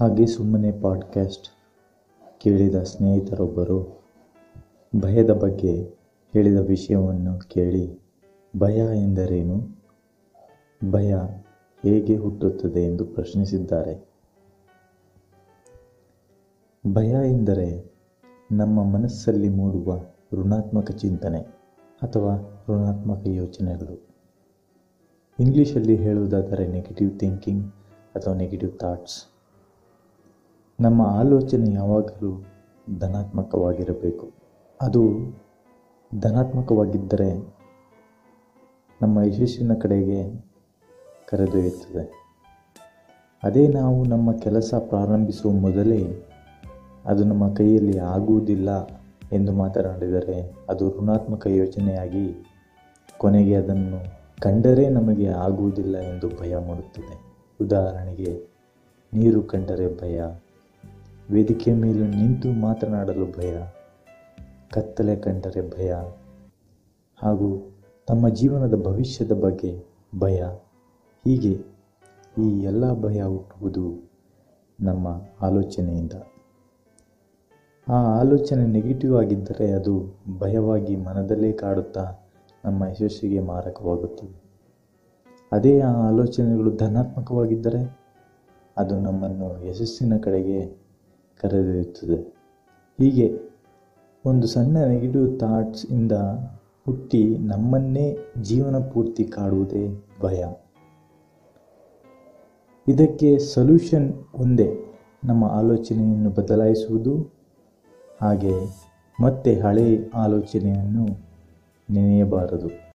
ಹಾಗೆ ಸುಮ್ಮನೆ ಪಾಡ್ಕ್ಯಾಸ್ಟ್ ಕೇಳಿದ ಸ್ನೇಹಿತರೊಬ್ಬರು ಭಯದ ಬಗ್ಗೆ ಹೇಳಿದ ವಿಷಯವನ್ನು ಕೇಳಿ, ಭಯ ಎಂದರೇನು? ಭಯ ಹೇಗೆ ಹುಟ್ಟುತ್ತದೆ ಎಂದು ಪ್ರಶ್ನಿಸಿದ್ದಾರೆ. ಭಯ ಎಂದರೆ ನಮ್ಮ ಮನಸ್ಸಲ್ಲಿ ಮೂಡುವ ಋಣಾತ್ಮಕ ಚಿಂತನೆ ಅಥವಾ ಋಣಾತ್ಮಕ ಯೋಚನೆಗಳು. ಇಂಗ್ಲೀಷಲ್ಲಿ ಹೇಳುವುದಾದರೆ ನೆಗೆಟಿವ್ ಥಿಂಕಿಂಗ್ ಅಥವಾ ನೆಗೆಟಿವ್ ಥಾಟ್ಸ್ ನಮ್ಮ ಆಲೋಚನೆ ಯಾವಾಗಲೂ ಧನಾತ್ಮಕವಾಗಿರಬೇಕು. ಅದು ಧನಾತ್ಮಕವಾಗಿದ್ದರೆ ನಮ್ಮ ಯಶಸ್ಸಿನ ಕಡೆಗೆ ಕರೆದೊಯ್ಯುತ್ತದೆ ಅದೇ ನಾವು ನಮ್ಮ ಕೆಲಸ ಪ್ರಾರಂಭಿಸುವ ಮೊದಲೇ ಅದು ನಮ್ಮ ಕೈಯಲ್ಲಿ ಆಗುವುದಿಲ್ಲ ಎಂದು ಮಾತನಾಡಿದರೆ ಅದು ಋಣಾತ್ಮಕ ಯೋಚನೆಯಾಗಿ ಕೊನೆಗೆ ಅದನ್ನು ಕಂಡರೆ ನಮಗೆ ಆಗುವುದಿಲ್ಲ ಎಂದು ಭಯ ಮೂಡುತ್ತದೆ. ಉದಾಹರಣೆಗೆ, ನೀರು ಕಂಡರೆ ಭಯ ವೇದಿಕೆ ಮೇಲೆ ನಿಂತು ಮಾತನಾಡಲು ಭಯ, ಕತ್ತಲೆ ಕಂಡರೆ ಭಯ ಹಾಗೂ ತಮ್ಮ ಜೀವನದ ಭವಿಷ್ಯದ ಬಗ್ಗೆ ಭಯ. ಹೀಗೆ ಈ ಎಲ್ಲ ಭಯ ಹುಟ್ಟುವುದು ನಮ್ಮ ಆಲೋಚನೆಯಿಂದ. ಆ ಆಲೋಚನೆ ನೆಗೆಟಿವ್ ಆಗಿದ್ದರೆ ಅದು ಭಯವಾಗಿ ಮನದಲ್ಲೇ ಕಾಡುತ್ತಾ ನಮ್ಮ ಯಶಸ್ಸಿಗೆ ಮಾರಕವಾಗುತ್ತದೆ. ಅದೇ ಆ ಆಲೋಚನೆಗಳು ಧನಾತ್ಮಕವಾಗಿದ್ದರೆ ಅದು ನಮ್ಮನ್ನು ಯಶಸ್ಸಿನ ಕಡೆಗೆ ಕರೆದೊಯ್ಯುತ್ತದೆ. ಹೀಗೆ ಒಂದು ಸಣ್ಣ ನೆಗೆಟಿವ್ ಇಂದ ಹುಟ್ಟಿ ನಮ್ಮನ್ನೇ ಜೀವನ ಪೂರ್ತಿ ಕಾಡುವುದೇ ಭಯ. ಇದಕ್ಕೆ ಸೊಲ್ಯೂಷನ್ ಒಂದೇ ನಮ್ಮ ಆಲೋಚನೆಯನ್ನು ಬದಲಾಯಿಸುವುದು, ಹಾಗೆ ಮತ್ತೆ ಹಳೆಯ ಆಲೋಚನೆಯನ್ನು ನೆನೆಯಬಾರದು.